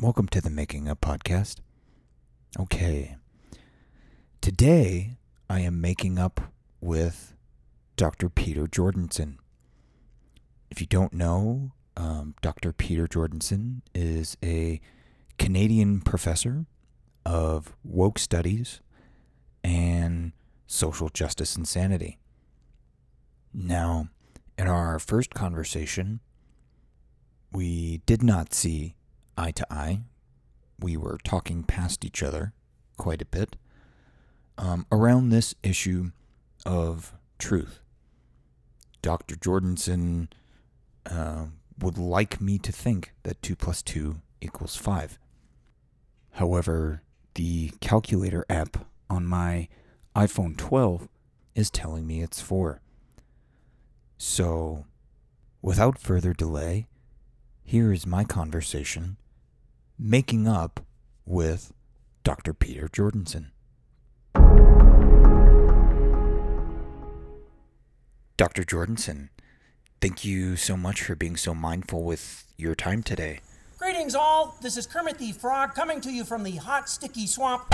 Welcome to the Making Up Podcast. Okay. Today, I am making up with Dr. Peter Jordanson. If you don't know, um, Dr. Peter Jordanson is a Canadian professor of woke studies and social justice and sanity. Now, in our first conversation, we did not see eye to eye. We were talking past each other quite a bit um, around this issue of truth. Dr. Jordanson uh, would like me to think that 2 plus 2 equals 5. However, the calculator app on my iPhone 12 is telling me it's 4. So, without further delay, here is my conversation making up with Dr. Peter Jordanson. Dr. Jordanson, thank you so much for being so mindful with your time today. Greetings, all. This is Kermit the Frog coming to you from the hot, sticky swamp.